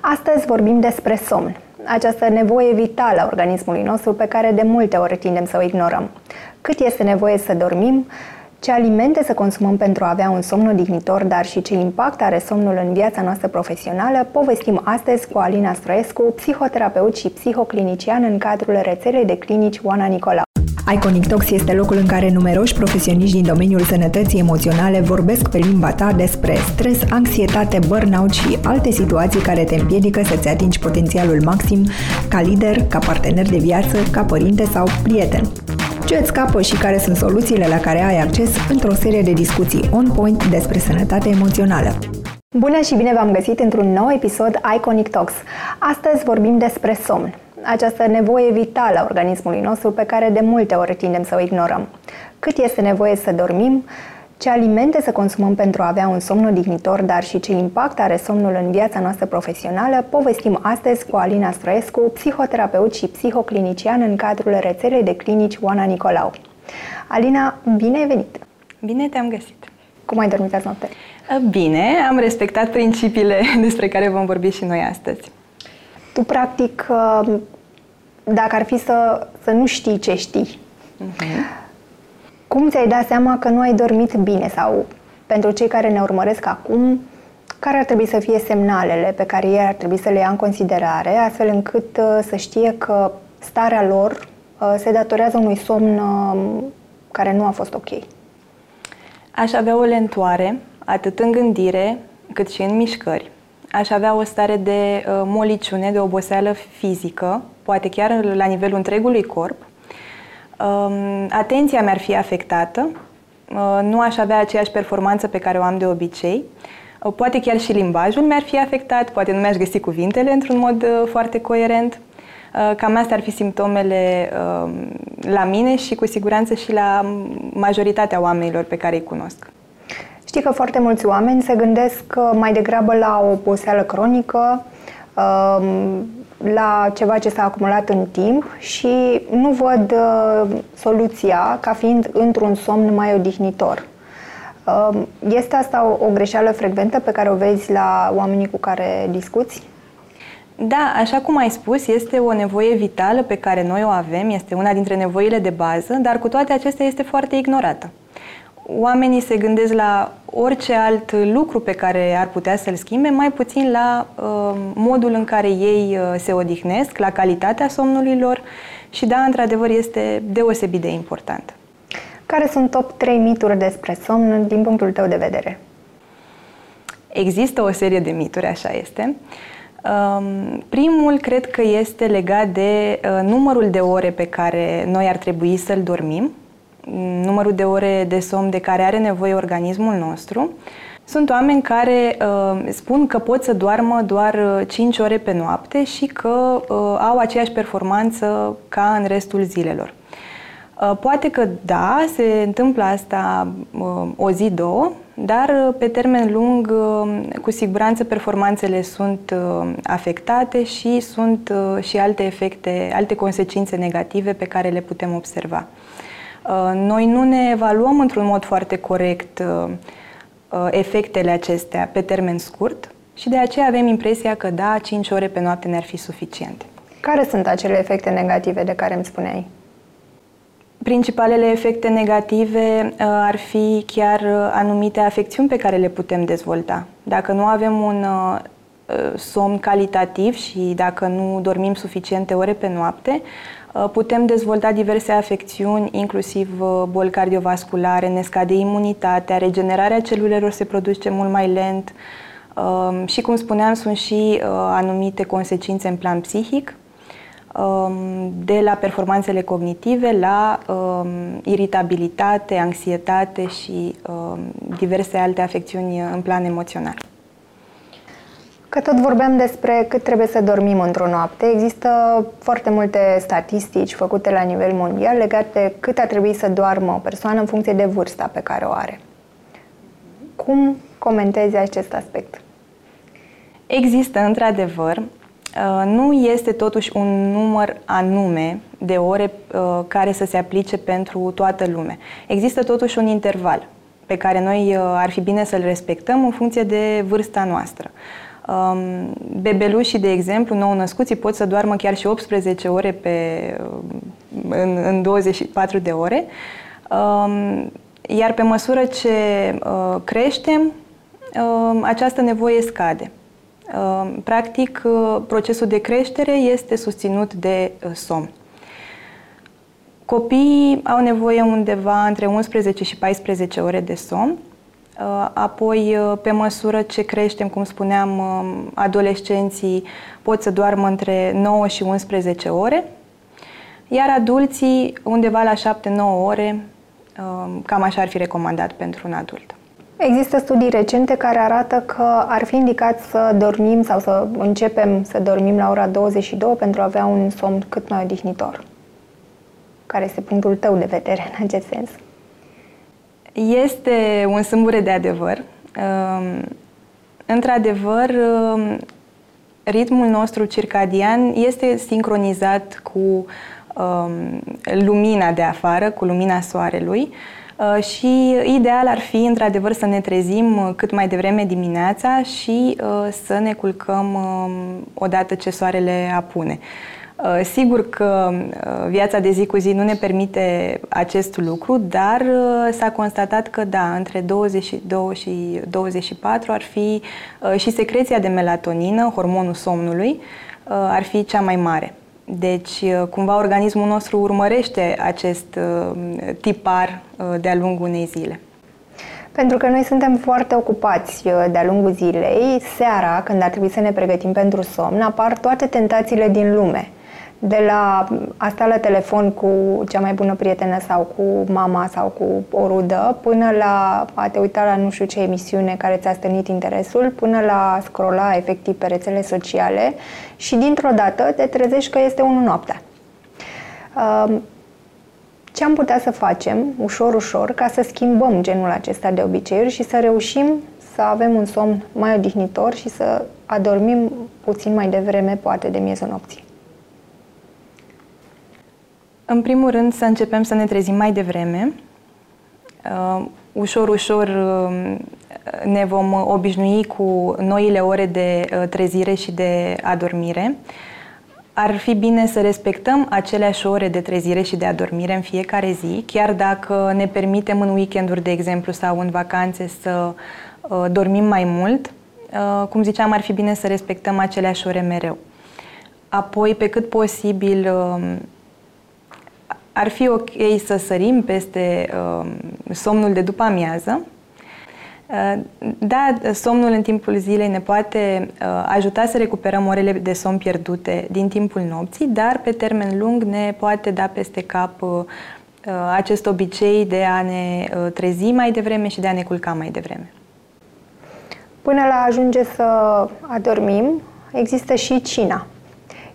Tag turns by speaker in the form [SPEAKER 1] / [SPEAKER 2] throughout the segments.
[SPEAKER 1] Astăzi vorbim despre somn, această nevoie vitală a organismului nostru pe care de multe ori tindem să o ignorăm. Cât este nevoie să dormim, ce alimente să consumăm pentru a avea un somn odihnitor, dar și ce impact are somnul în viața noastră profesională, povestim astăzi cu Alina Stroescu, psihoterapeut și psihoclinician în cadrul rețelei de clinici Oana Nicolau. Iconic Talks este locul în care numeroși profesioniști din domeniul sănătății emoționale vorbesc pe limba ta despre stres, anxietate, burnout și alte situații care te împiedică să-ți atingi potențialul maxim ca lider, ca partener de viață, ca părinte sau prieten. Ce îți scapă și care sunt soluțiile la care ai acces într-o serie de discuții on-point despre sănătate emoțională. Bună și bine v-am găsit într-un nou episod Iconic Talks. Astăzi vorbim despre somn această nevoie vitală a organismului nostru pe care de multe ori tindem să o ignorăm. Cât este nevoie să dormim, ce alimente să consumăm pentru a avea un somn odihnitor, dar și ce impact are somnul în viața noastră profesională, povestim astăzi cu Alina Stroescu, psihoterapeut și psihoclinician în cadrul rețelei de clinici Oana Nicolau. Alina, bine ai venit!
[SPEAKER 2] Bine te-am găsit!
[SPEAKER 1] Cum ai dormit azi noapte?
[SPEAKER 2] Bine, am respectat principiile despre care vom vorbi și noi astăzi.
[SPEAKER 1] Tu, practic, uh, dacă ar fi să, să nu știi ce știi, uh-huh. cum ți-ai dat seama că nu ai dormit bine? Sau, pentru cei care ne urmăresc acum, care ar trebui să fie semnalele pe care ei ar trebui să le ia în considerare, astfel încât uh, să știe că starea lor uh, se datorează unui somn care nu a fost ok?
[SPEAKER 2] Aș avea o lentoare, atât în gândire, cât și în mișcări aș avea o stare de uh, moliciune, de oboseală fizică, poate chiar la nivelul întregului corp. Um, atenția mi-ar fi afectată, uh, nu aș avea aceeași performanță pe care o am de obicei. Uh, poate chiar și limbajul mi-ar fi afectat, poate nu mi-aș găsi cuvintele într-un mod uh, foarte coerent. Uh, cam astea ar fi simptomele uh, la mine și cu siguranță și la majoritatea oamenilor pe care îi cunosc.
[SPEAKER 1] Știi că foarte mulți oameni se gândesc mai degrabă la o oboseală cronică, um, la ceva ce s-a acumulat în timp și nu văd uh, soluția ca fiind într-un somn mai odihnitor. Um, este asta o, greșeală frecventă pe care o vezi la oamenii cu care discuți?
[SPEAKER 2] Da, așa cum ai spus, este o nevoie vitală pe care noi o avem, este una dintre nevoile de bază, dar cu toate acestea este foarte ignorată oamenii se gândesc la orice alt lucru pe care ar putea să-l schimbe, mai puțin la uh, modul în care ei uh, se odihnesc, la calitatea somnului lor și da, într-adevăr, este deosebit de important.
[SPEAKER 1] Care sunt top 3 mituri despre somn din punctul tău de vedere?
[SPEAKER 2] Există o serie de mituri, așa este. Um, primul cred că este legat de uh, numărul de ore pe care noi ar trebui să-l dormim numărul de ore de somn de care are nevoie organismul nostru. Sunt oameni care uh, spun că pot să doarmă doar 5 uh, ore pe noapte și că uh, au aceeași performanță ca în restul zilelor. Uh, poate că da, se întâmplă asta uh, o zi, două, dar uh, pe termen lung, uh, cu siguranță performanțele sunt uh, afectate și sunt uh, și alte efecte, alte consecințe negative pe care le putem observa. Uh, noi nu ne evaluăm într-un mod foarte corect uh, uh, efectele acestea pe termen scurt și de aceea avem impresia că da, 5 ore pe noapte ne-ar fi suficiente.
[SPEAKER 1] Care sunt acele efecte negative de care îmi spuneai?
[SPEAKER 2] Principalele efecte negative ar fi chiar anumite afecțiuni pe care le putem dezvolta. Dacă nu avem un somn calitativ și dacă nu dormim suficiente ore pe noapte, Uh, putem dezvolta diverse afecțiuni, inclusiv uh, boli cardiovasculare, ne scade imunitatea, regenerarea celulelor se produce mult mai lent um, și, cum spuneam, sunt și uh, anumite consecințe în plan psihic, um, de la performanțele cognitive la um, iritabilitate, anxietate și diverse alte afecțiuni în plan emoțional.
[SPEAKER 1] Că tot vorbeam despre cât trebuie să dormim într-o noapte, există foarte multe statistici făcute la nivel mondial legate de cât ar trebui să doarmă o persoană în funcție de vârsta pe care o are. Cum comentezi acest aspect?
[SPEAKER 2] Există, într-adevăr, uh, nu este totuși un număr anume de ore uh, care să se aplice pentru toată lumea. Există totuși un interval pe care noi uh, ar fi bine să-l respectăm în funcție de vârsta noastră. Um, bebelușii, de exemplu, nou născuții pot să doarmă chiar și 18 ore pe, în, în 24 de ore. Um, iar pe măsură ce uh, creștem, uh, această nevoie scade. Uh, practic, uh, procesul de creștere este susținut de uh, somn. Copiii au nevoie undeva între 11 și 14 ore de somn, uh, apoi, uh, pe măsură ce creștem, cum spuneam, uh, adolescenții pot să doarmă între 9 și 11 ore, iar adulții undeva la 7-9 ore, cam așa ar fi recomandat pentru un adult.
[SPEAKER 1] Există studii recente care arată că ar fi indicat să dormim sau să începem să dormim la ora 22 pentru a avea un somn cât mai odihnitor. Care este punctul tău de vedere în acest sens?
[SPEAKER 2] Este un sâmbure de adevăr. Într-adevăr, ritmul nostru circadian este sincronizat cu lumina de afară, cu lumina soarelui uh, și ideal ar fi, într-adevăr, să ne trezim cât mai devreme dimineața și uh, să ne culcăm um, odată ce soarele apune. Uh, sigur că uh, viața de zi cu zi nu ne permite acest lucru, dar uh, s-a constatat că da, între 22 și 24 ar fi și secreția de melatonină, hormonul somnului, ar fi cea mai mare. Deci, cumva, organismul nostru urmărește acest tipar de-a lungul unei zile.
[SPEAKER 1] Pentru că noi suntem foarte ocupați de-a lungul zilei, seara, când ar trebui să ne pregătim pentru somn, apar toate tentațiile din lume de la a sta la telefon cu cea mai bună prietenă sau cu mama sau cu o rudă, până la a te uita la nu știu ce emisiune care ți-a stănit interesul, până la a scrolla efectiv pe rețele sociale și dintr-o dată te trezești că este unul noaptea. Um, ce am putea să facem, ușor, ușor, ca să schimbăm genul acesta de obiceiuri și să reușim să avem un somn mai odihnitor și să adormim puțin mai devreme, poate de miezul nopții?
[SPEAKER 2] În primul rând să începem să ne trezim mai devreme. Uh, ușor, ușor uh, ne vom obișnui cu noile ore de uh, trezire și de adormire. Ar fi bine să respectăm aceleași ore de trezire și de adormire în fiecare zi, chiar dacă ne permitem în weekenduri, de exemplu, sau în vacanțe să uh, dormim mai mult. Uh, cum ziceam, ar fi bine să respectăm aceleași ore mereu. Apoi, pe cât posibil, uh, ar fi ok să sărim peste uh, somnul de după amiază. Uh, da, somnul în timpul zilei ne poate uh, ajuta să recuperăm orele de somn pierdute din timpul nopții, dar pe termen lung ne poate da peste cap uh, acest obicei de a ne uh, trezi mai devreme și de a ne culca mai devreme.
[SPEAKER 1] Până la ajunge să adormim, există și cina.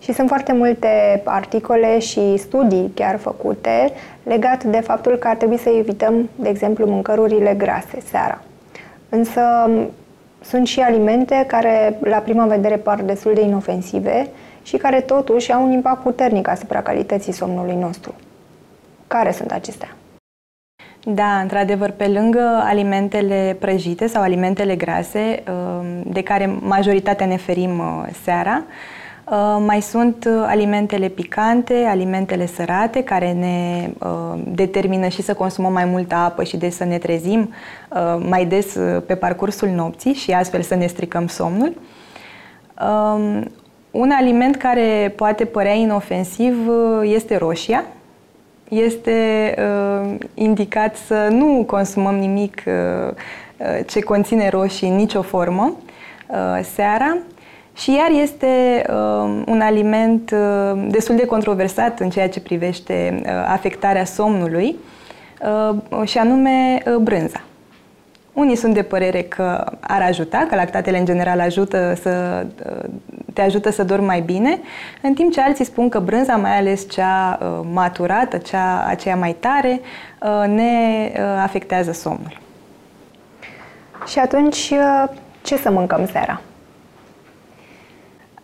[SPEAKER 1] Și sunt foarte multe articole și studii chiar făcute legat de faptul că ar trebui să evităm, de exemplu, mâncărurile grase seara. Însă sunt și alimente care la prima vedere par destul de inofensive și care totuși au un impact puternic asupra calității somnului nostru. Care sunt acestea?
[SPEAKER 2] Da, într-adevăr, pe lângă alimentele prăjite sau alimentele grase, um, de care majoritatea ne ferim uh, seara, Uh, mai sunt uh, alimentele picante, alimentele sărate, care ne uh, determină și să consumăm mai multă apă și de să ne trezim mai des pe parcursul nopții și astfel să ne stricăm somnul. Um, un aliment care poate părea inofensiv este roșia. Este indicat să nu consumăm nimic ce conține roșii în nicio formă seara, și iar este uh, un aliment uh, destul de controversat în ceea ce privește uh, afectarea somnului, uh, și anume uh, brânza. Unii sunt de părere că ar ajuta, că lactatele în general ajută să, uh, te ajută să dormi mai bine, în timp ce alții spun că brânza, mai ales cea uh, maturată, cea, aceea mai tare, uh, ne afectează somnul.
[SPEAKER 1] Și atunci, ce să mâncăm seara?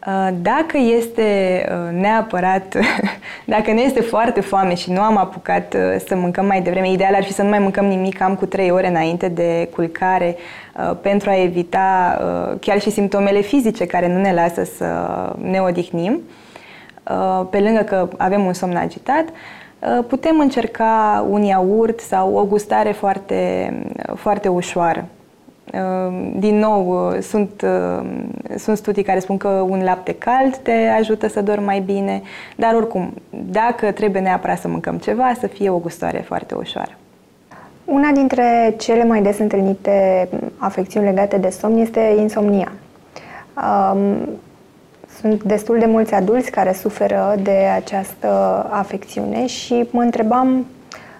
[SPEAKER 2] Uh, dacă este uh, neapărat Dacă ne este foarte foame și nu am apucat uh, să mâncăm mai devreme, ideal ar fi să nu mai mâncăm nimic cam cu 3 ore înainte de culcare uh, pentru a evita uh, chiar și simptomele fizice care nu ne lasă să ne odihnim. Pe lângă că avem un somn agitat, putem încerca un iaurt sau o gustare foarte, foarte ușoară. Ehm, din nou, uh, sunt, uh, sunt studii care spun că un lapte cald te ajută să dormi mai bine, dar oricum, dacă trebuie neapărat să mâncăm ceva, să fie o gustoare foarte ușoară.
[SPEAKER 1] Una dintre cele mai des întâlnite afecțiuni legate de somn este insomnia. Um, sunt destul de mulți adulți care suferă de această afecțiune și mă întrebam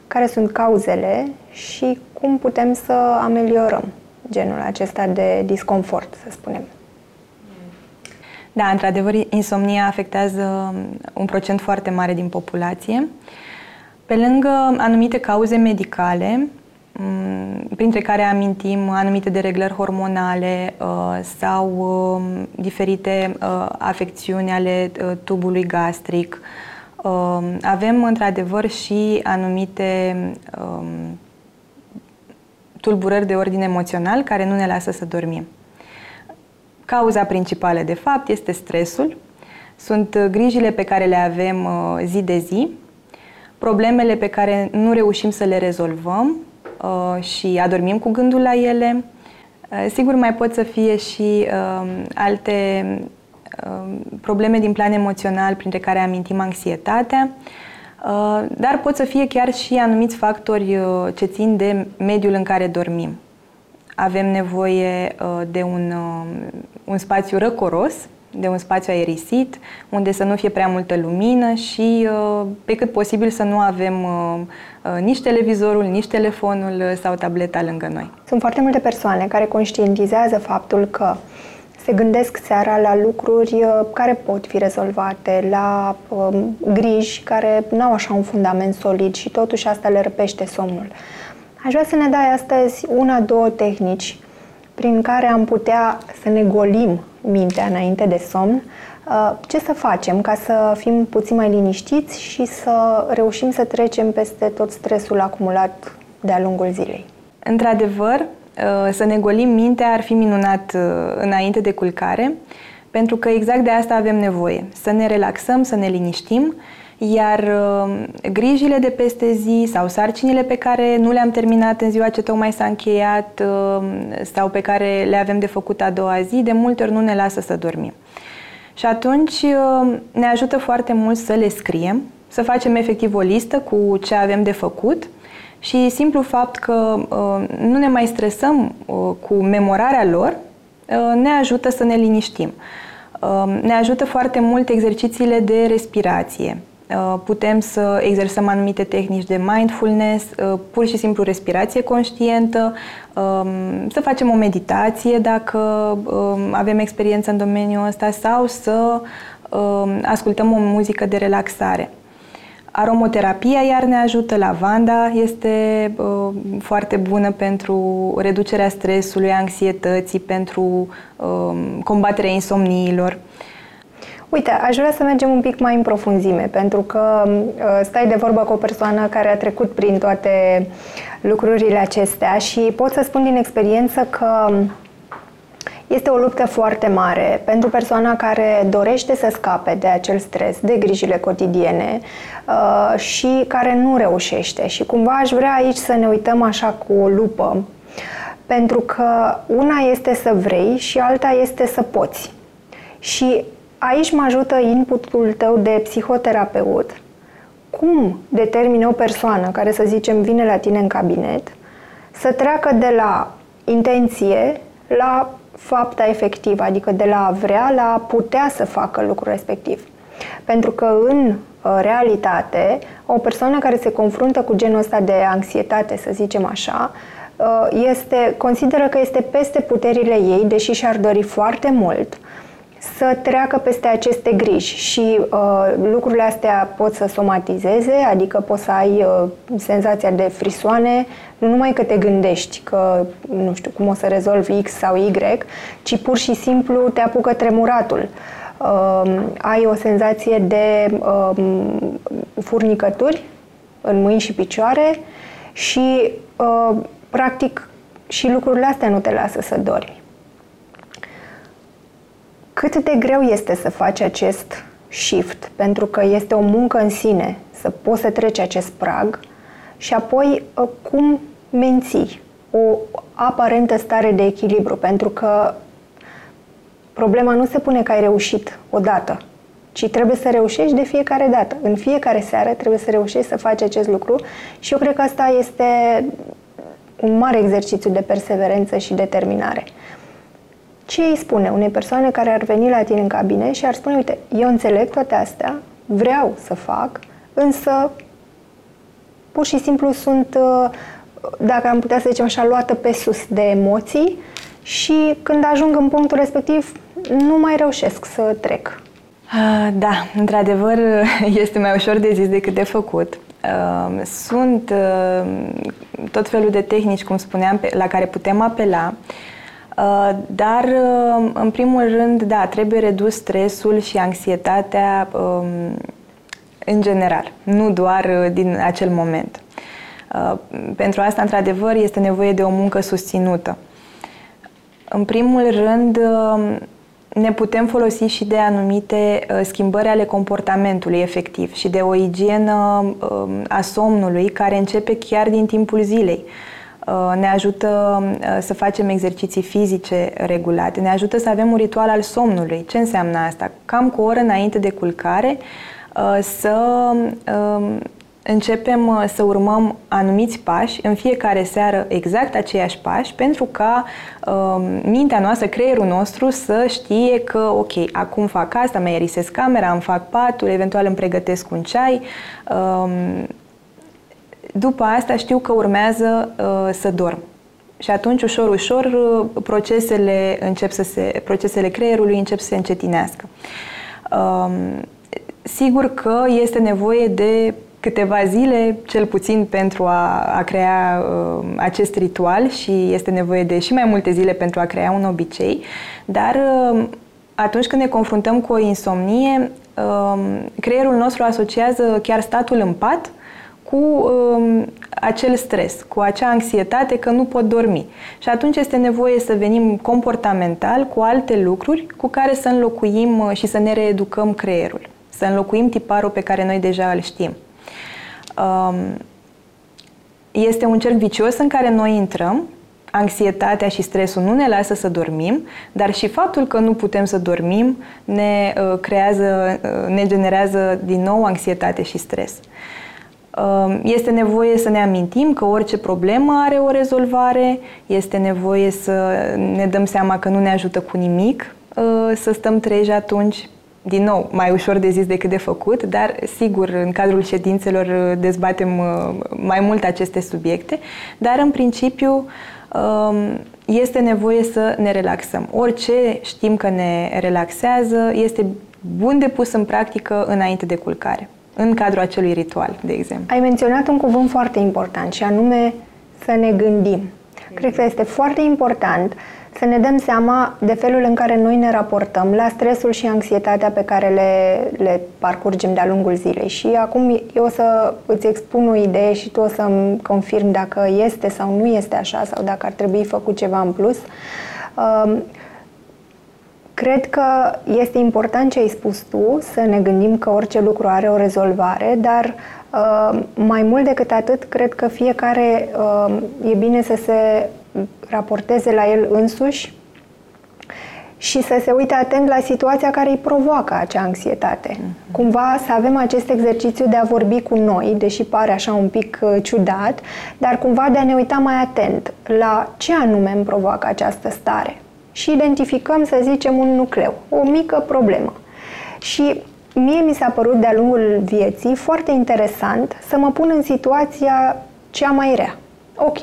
[SPEAKER 1] care sunt cauzele și cum putem să ameliorăm genul acesta de disconfort, să spunem.
[SPEAKER 2] Da, într-adevăr, insomnia afectează un procent foarte mare din populație. Pe lângă anumite cauze medicale, mm, printre care amintim anumite dereglări hormonale uh, sau um, diferite uh, afecțiuni ale uh, tubului gastric, um, avem într-adevăr și anumite um, tulburări de ordine emoțional care nu ne lasă să dormim. Cauza principală, de fapt, este stresul. Sunt uh, grijile pe care le avem uh, zi de zi, problemele pe care nu reușim să le rezolvăm uh, și adormim cu gândul la ele. Sigur, mai pot să fie și alte probleme din plan emoțional, printre care amintim anxietatea, Uh, dar pot să fie chiar și anumiți factori uh, ce țin de mediul în care dormim. Avem nevoie uh, de un, un spațiu răcoros, de un spațiu aerisit, unde să nu fie prea multă lumină și pe cât posibil să nu avem nici televizorul, nici telefonul sau tableta lângă noi.
[SPEAKER 1] Sunt foarte multe persoane care conștientizează faptul că se gândesc seara la lucruri uh, care pot fi rezolvate, la um, griji care nu au așa un fundament solid și totuși asta le răpește somnul. Aș vrea să ne dai astăzi una, două tehnici prin care am putea să ne golim mintea înainte de somn, uh, ce să facem ca să fim puțin mai liniștiți și să reușim să trecem peste tot stresul acumulat de-a lungul zilei.
[SPEAKER 2] Într-adevăr, Uh, să ne golim mintea ar fi minunat uh, înainte de culcare, pentru că exact de asta avem nevoie. Să ne relaxăm, să ne liniștim, iar uh, grijile de peste zi sau sarcinile pe care nu le-am terminat în ziua ce tocmai s-a încheiat sau pe care le avem de făcut a doua zi, de multe ori nu ne lasă să dormim. Și atunci ne ajută foarte mult să le scriem, să facem efectiv o listă cu ce avem de făcut – și simplu fapt că uh, nu ne mai stresăm uh, cu memorarea lor uh, ne ajută să ne liniștim. Uh, ne ajută foarte mult exercițiile de respirație. Uh, putem să exersăm anumite tehnici de mindfulness, uh, pur și simplu respirație conștientă, um, să facem o meditație dacă um, avem experiență în domeniul ăsta sau să um, ascultăm o muzică de relaxare. Aromoterapia iar ne ajută, lavanda este uh, foarte bună pentru reducerea stresului, anxietății, pentru uh, combaterea insomniilor.
[SPEAKER 1] Uite, aș vrea să mergem un pic mai în profunzime, pentru că uh, stai de vorbă cu o persoană care a trecut prin toate lucrurile acestea și pot să spun din experiență că este o luptă foarte mare pentru persoana care dorește să scape de acel stres, de grijile cotidiene uh, și care nu reușește. Și cumva aș vrea aici să ne uităm așa cu o lupă, pentru că una este să vrei și alta este să poți. Și aici mă ajută inputul tău de psihoterapeut. Cum determine o persoană care, să zicem, vine la tine în cabinet să treacă de la intenție la fapta efectivă, adică de la a vrea la a putea să facă lucrul respectiv. Pentru că în uh, realitate, o persoană care se confruntă cu genul ăsta de anxietate, să zicem așa, uh, este, consideră că este peste puterile ei, deși și-ar dori foarte mult, să treacă peste aceste griji și uh, lucrurile astea pot să somatizeze, adică poți să ai uh, senzația de frisoane, nu numai că te gândești că nu știu cum o să rezolvi X sau Y, ci pur și simplu te apucă tremuratul. Uh, ai o senzație de uh, furnicături în mâini și picioare și, uh, practic, și lucrurile astea nu te lasă să dormi. Cât de greu este să faci acest shift, pentru că este o muncă în sine să poți să treci acest prag și apoi uh, cum menții o aparentă stare de echilibru, pentru că problema nu se pune că ai reușit odată, ci trebuie să reușești de fiecare dată. În fiecare seară trebuie să reușești să faci acest lucru și eu cred că asta este un mare exercițiu de perseverență și determinare. Ce îi spune unei persoane care ar veni la tine în cabine și ar spune, uite, eu înțeleg toate astea, vreau să fac, însă pur și simplu sunt, uh, dacă am putea să zicem așa, luată pe sus de emoții și când ajung în punctul respectiv nu mai reușesc să trec.
[SPEAKER 2] Ah, da, într-adevăr este mai ușor de zis decât de făcut. Uh, sunt uh, tot felul de tehnici, cum spuneam, la care putem apela, dar în primul rând, da, trebuie redus stresul și anxietatea um, în general, nu doar uh, din acel moment. Uh, pentru asta, într-adevăr, este nevoie de o muncă susținută. În primul rând, uh, ne putem folosi și de anumite schimbări ale comportamentului efectiv și de o igienă a somnului care începe chiar din timpul zilei. Ne ajută să facem exerciții fizice regulate, ne ajută să avem un ritual al somnului. Ce înseamnă asta? Cam cu o oră înainte de culcare, Uh, să um, începem uh, să urmăm anumiți pași în fiecare seară exact aceiași pași pentru ca um, mintea noastră, creierul nostru să știe că ok, acum fac asta, mai erisesc camera, îmi fac patul, eventual îmi pregătesc un ceai. Um, după asta știu că urmează uh, să dorm. Și atunci, ușor, ușor, procesele, încep să se, procesele creierului încep să se încetinească. Um, Sigur că este nevoie de câteva zile, cel puțin, pentru a, a crea uh, acest ritual și este nevoie de și mai multe zile pentru a crea un obicei, dar uh, atunci când ne confruntăm cu o insomnie, uh, creierul nostru asociază chiar statul în pat cu uh, acel stres, cu acea anxietate că nu pot dormi. Și atunci este nevoie să venim comportamental cu alte lucruri cu care să înlocuim uh, și să ne reeducăm creierul să înlocuim tiparul pe care noi deja îl știm. Um, este un cerc vicios în care noi intrăm, anxietatea și stresul nu ne lasă să dormim, dar și faptul că nu putem să dormim ne uh, creează, uh, ne generează din nou anxietate și stres. Um, este nevoie să ne amintim că orice problemă are o rezolvare, este nevoie să ne dăm seama că nu ne ajută cu nimic uh, să stăm treji atunci, din nou, mai ușor de zis decât de făcut, dar sigur, în cadrul ședințelor uh, dezbatem uh, mai mult aceste subiecte, dar în principiu um, este nevoie să ne relaxăm. Orice știm că ne relaxează este bun de pus în practică înainte de culcare, în cadrul acelui ritual, de exemplu.
[SPEAKER 1] Ai menționat un cuvânt foarte important și anume să ne gândim. Cred că este foarte important să ne dăm seama de felul în care noi ne raportăm la stresul și anxietatea pe care le, le parcurgem de-a lungul zilei. Și acum eu o să îți expun o idee și tu o să-mi confirm dacă este sau nu este așa sau dacă ar trebui făcut ceva în plus. Um, cred că este important ce ai spus tu, să ne gândim că orice lucru are o rezolvare, dar uh, mai mult decât atât, cred că fiecare uh, e bine să se raporteze la el însuși și să se uite atent la situația care îi provoacă acea anxietate. Mm-hmm. Cumva să avem acest exercițiu de a vorbi cu noi, deși pare așa un pic uh, ciudat, dar cumva de a ne uita mai atent la ce anume îmi provoacă această stare. Și identificăm, să zicem, un nucleu, o mică problemă. Și mie mi s-a părut de-a lungul vieții foarte interesant să mă pun în situația cea mai rea. Ok,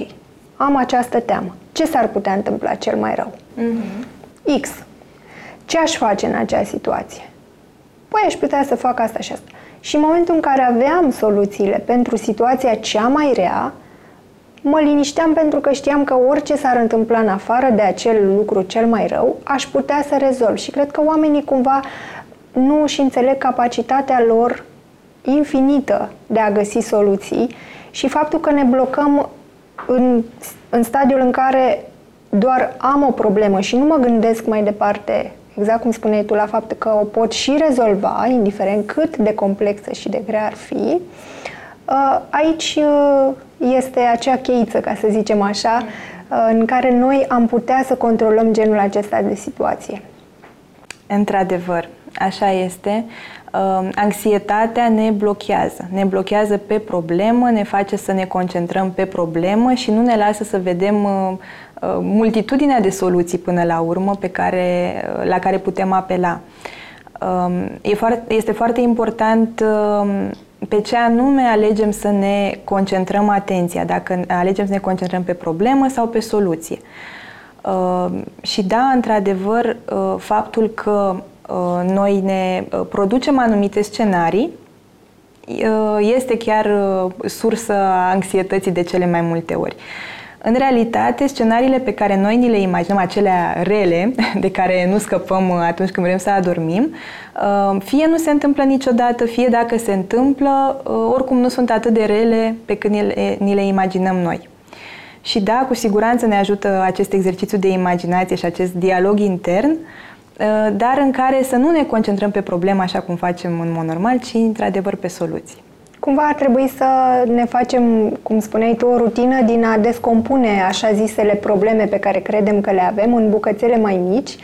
[SPEAKER 1] am această teamă. Ce s-ar putea întâmpla cel mai rău? Mm-hmm. X. Ce aș face în acea situație? Păi aș putea să fac asta și asta. Și în momentul în care aveam soluțiile pentru situația cea mai rea, mă linișteam pentru că știam că orice s-ar întâmpla în afară de acel lucru cel mai rău, aș putea să rezolv. Și cred că oamenii cumva nu își înțeleg capacitatea lor infinită de a găsi soluții și faptul că ne blocăm în, în stadiul în care doar am o problemă și nu mă gândesc mai departe, exact cum spuneai tu, la faptul că o pot și rezolva, indiferent cât de complexă și de grea ar fi, uh, aici uh, este acea cheiță, ca să zicem așa, uh, în care noi am putea să controlăm genul acesta de situație.
[SPEAKER 2] Într-adevăr, așa este. Anxietatea ne blochează. Ne blochează pe problemă, ne face să ne concentrăm pe problemă și nu ne lasă să vedem Uh, multitudinea de soluții până la urmă pe care, uh, la care putem apela. Um, e foarte, este foarte important um, pe ce anume alegem să ne concentrăm atenția, dacă alegem să ne concentrăm pe problemă sau pe soluție. Um, și da, într-adevăr, uh, faptul că noi ne producem anumite scenarii este chiar sursă a anxietății de cele mai multe ori. În realitate, scenariile pe care noi ni le imaginăm, acelea rele, de care nu scăpăm atunci când vrem să adormim, uh, fie nu se întâmplă niciodată, fie dacă se întâmplă, uh, oricum nu sunt atât de rele pe cât ni le, ni le imaginăm noi. Și da, cu siguranță ne ajută acest exercițiu de imaginație și acest dialog intern, uh, dar în care să nu ne concentrăm pe problemă așa cum facem în mod normal, ci într-adevăr pe soluții.
[SPEAKER 1] Cumva ar trebui să ne facem, cum spuneai tu, o rutină din a descompune așa zisele probleme pe care credem că le avem în bucățele mai mici,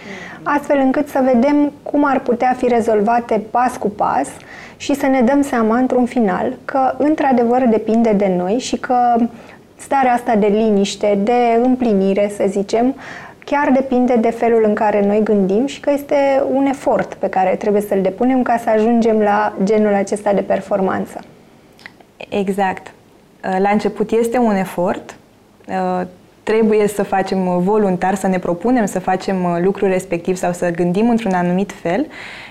[SPEAKER 1] astfel încât să vedem cum ar putea fi rezolvate pas cu pas și să ne dăm seama într-un final că într-adevăr depinde de noi și că starea asta de liniște, de împlinire, să zicem, chiar depinde de felul în care noi gândim și că este un efort pe care trebuie să-l depunem ca să ajungem la genul acesta de performanță.
[SPEAKER 2] Exact. Uh, la început este un efort, uh, trebuie să facem voluntar, să ne propunem să facem uh, lucrul respectiv sau să gândim într-un anumit fel,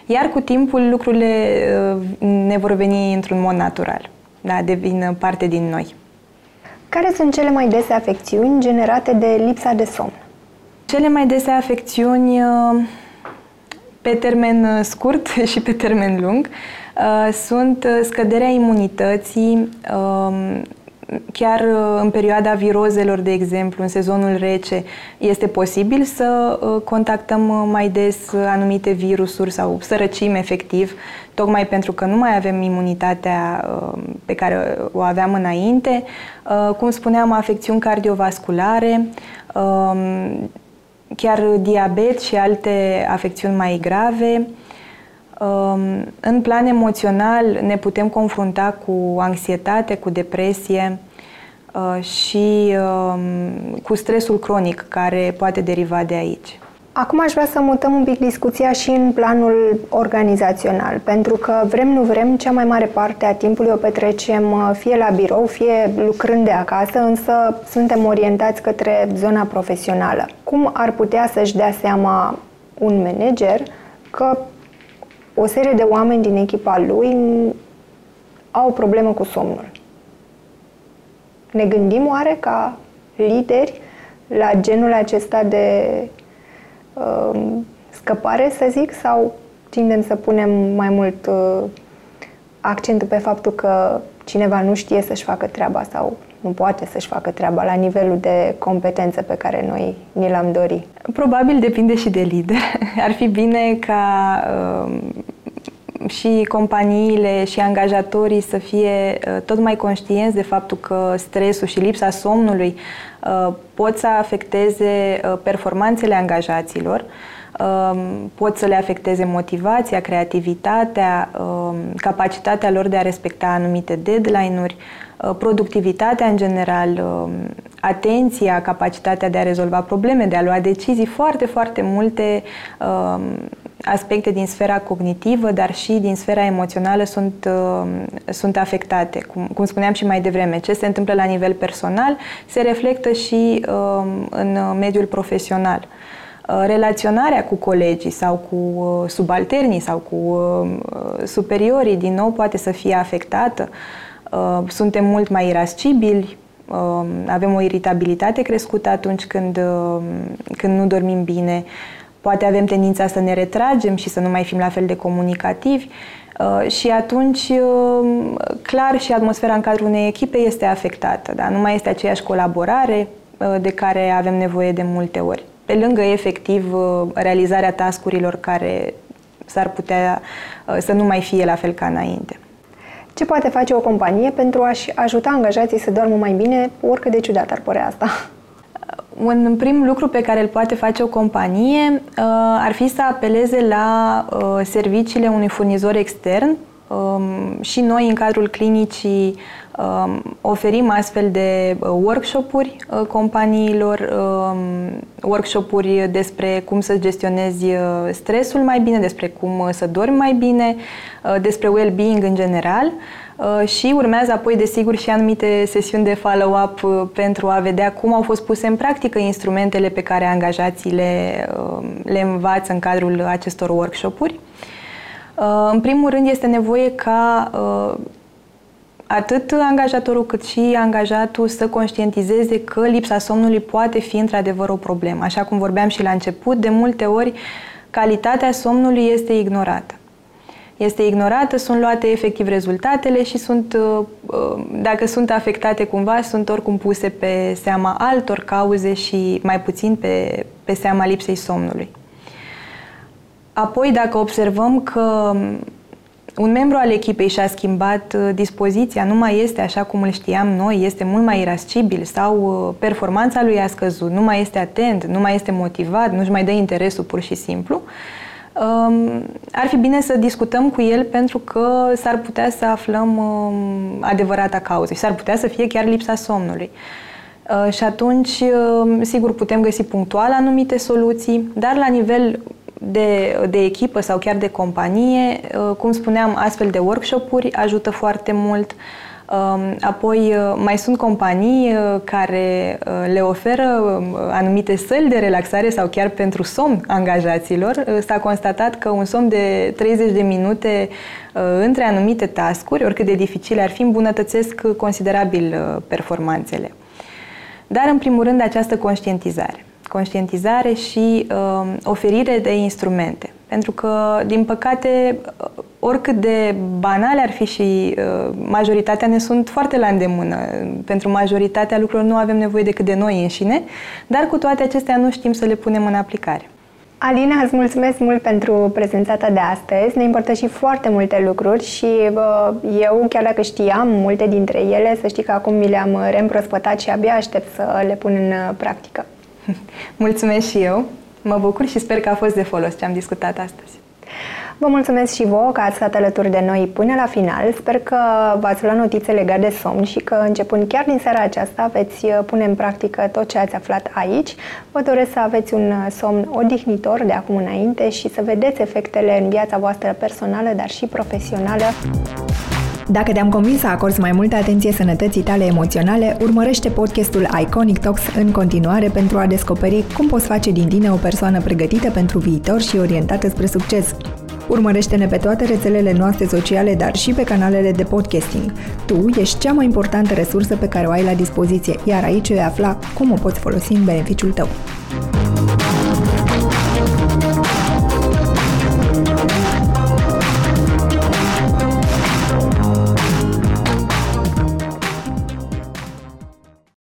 [SPEAKER 2] iar cu timpul lucrurile ne vor veni într-un mod natural, da, devin parte din noi.
[SPEAKER 1] Care sunt cele mai dese afecțiuni generate de lipsa de somn?
[SPEAKER 2] Cele mai dese afecțiuni pe termen scurt și pe termen lung Uh, sunt uh, scăderea imunității, um, chiar uh, în perioada virozelor, de exemplu, în sezonul rece, este posibil să contactăm mai des anumite virusuri sau să răcim efectiv, tocmai pentru că nu mai avem imunitatea pe care o aveam înainte. Cum spuneam, afecțiuni cardiovasculare, um, chiar diabet și alte afecțiuni mai grave, în plan emoțional ne putem confrunta cu anxietate, cu depresie uh, și um, cu stresul cronic care poate deriva de aici.
[SPEAKER 1] Acum aș vrea să mutăm un pic discuția și în planul organizațional, pentru că vrem, nu vrem, cea mai mare parte a timpului o petrecem uh, fie la birou, fie lucrând de acasă, însă suntem orientați către zona profesională. Cum ar putea să-și dea seama un manager că o serie de oameni din echipa lui au o problemă cu somnul. Ne gândim oare ca lideri la genul acesta de uh, scăpare, să zic, sau tindem să punem mai mult uh, accentul pe faptul că cineva nu știe să-și facă treaba sau nu poate să-și facă treaba la nivelul de competență pe care noi ni l-am dori?
[SPEAKER 2] Probabil depinde și de lider. Ar fi bine ca uh, și companiile și angajatorii să fie uh, tot mai conștienți de faptul că stresul și lipsa somnului uh, pot să afecteze uh, performanțele angajaților, um, pot să le afecteze motivația, creativitatea, um, capacitatea lor de a respecta anumite deadline-uri, productivitatea în general, um, atenția, capacitatea de a rezolva probleme, de a lua decizii, foarte, foarte multe aspecte din sfera cognitivă, dar și din sfera emoțională sunt, uh, sunt afectate. Cum, cum spuneam și mai devreme, ce se întâmplă la nivel personal se reflectă și uh, în mediul profesional. Uh, relaționarea cu colegii sau cu uh, subalternii sau cu uh, superiorii, din nou, poate să fie afectată. Uh, suntem mult mai irascibili, avem o iritabilitate crescută atunci când, când nu dormim bine, poate avem tendința să ne retragem și să nu mai fim la fel de comunicativi uh, și atunci uh, clar și atmosfera în cadrul unei echipe este afectată, da? nu mai este aceeași colaborare uh, de care avem nevoie de multe ori. Pe lângă efectiv realizarea tascurilor care s-ar putea să nu mai fie la fel ca înainte.
[SPEAKER 1] Ce poate face o companie pentru a-și ajuta angajații să doarmă mai bine, oricât de ciudat ar părea asta?
[SPEAKER 2] Un prim lucru pe care îl poate face o companie uh, ar fi să apeleze la uh, serviciile unui furnizor extern um, și noi în cadrul clinicii um, oferim astfel de uh, workshop-uri companiilor, um, workshop-uri despre cum să gestionezi stresul mai bine, despre cum să dormi mai bine, despre well-being în general. Uh, și urmează apoi, desigur, și anumite sesiuni de follow-up uh, pentru a vedea cum au fost puse în practică instrumentele pe care angajații le, uh, le învață în cadrul acestor workshop-uri. În primul rând, este nevoie ca atât angajatorul cât și angajatul să conștientizeze că lipsa somnului poate fi într-adevăr o problemă. Așa cum vorbeam și la început, de multe ori calitatea somnului este ignorată este ignorată, sunt luate efectiv rezultatele și sunt, uh, uh, dacă sunt afectate cumva, sunt oricum puse pe seama altor cauze și mai puțin pe, pe seama lipsei somnului. Apoi, dacă observăm că um, un membru al echipei și-a schimbat uh, dispoziția, nu mai este așa cum îl știam noi, este mult mai irascibil sau performanța lui a scăzut, nu mai este atent, nu mai este motivat, nu-și mai dă interesul pur și simplu, Um, ar fi bine să discutăm cu el pentru că s-ar putea să aflăm um, adevărata cauză și s-ar putea să fie chiar lipsa somnului. Uh, și atunci, um, sigur, putem găsi punctual anumite soluții, dar la nivel de, de echipă sau chiar de companie, uh, cum spuneam, astfel de workshop-uri ajută foarte mult. Um, apoi uh, mai sunt companii uh, care uh, le oferă um, anumite săli de relaxare sau chiar pentru somn angajaților. S-a constatat că un somn de 30 de minute între anumite tascuri, oricât de dificile ar fi, îmbunătățesc considerabil performanțele. Dar, în primul rând, această conștientizare. Conștientizare și uh, oferire de instrumente. Pentru că, din păcate, oricât de banale ar fi și uh, majoritatea ne sunt foarte la îndemână. Pentru majoritatea lucrurilor nu avem nevoie decât de noi înșine, dar cu toate acestea nu știm să le punem în aplicare.
[SPEAKER 1] Alina, îți mulțumesc mult pentru prezența ta de astăzi. Ne împărtăși foarte multe lucruri și bă, eu, chiar dacă știam multe dintre ele, să știi că acum mi le-am reîmprospătat și abia aștept să le pun în practică.
[SPEAKER 2] Mulțumesc și eu. Mă bucur și sper că a fost de folos ce am discutat astăzi.
[SPEAKER 1] Vă mulțumesc și vouă că ați stat alături de noi până la final. Sper că v-ați luat notițe legate de somn și că începând chiar din seara aceasta veți uh, pune în practică tot ce ați aflat aici. Vă doresc să aveți un uh, somn odihnitor de acum înainte și să vedeți efectele în viața voastră personală, dar și profesională. Dacă te-am convins să acorzi mai multă atenție sănătății tale emoționale, urmărește podcastul Iconic Talks în continuare pentru a descoperi cum poți face din tine o persoană pregătită pentru viitor și orientată spre succes. Urmărește-ne pe toate rețelele noastre sociale, dar și pe canalele de podcasting. Tu ești cea mai importantă resursă pe care o ai la dispoziție, iar aici vei afla cum o poți folosi în beneficiul tău.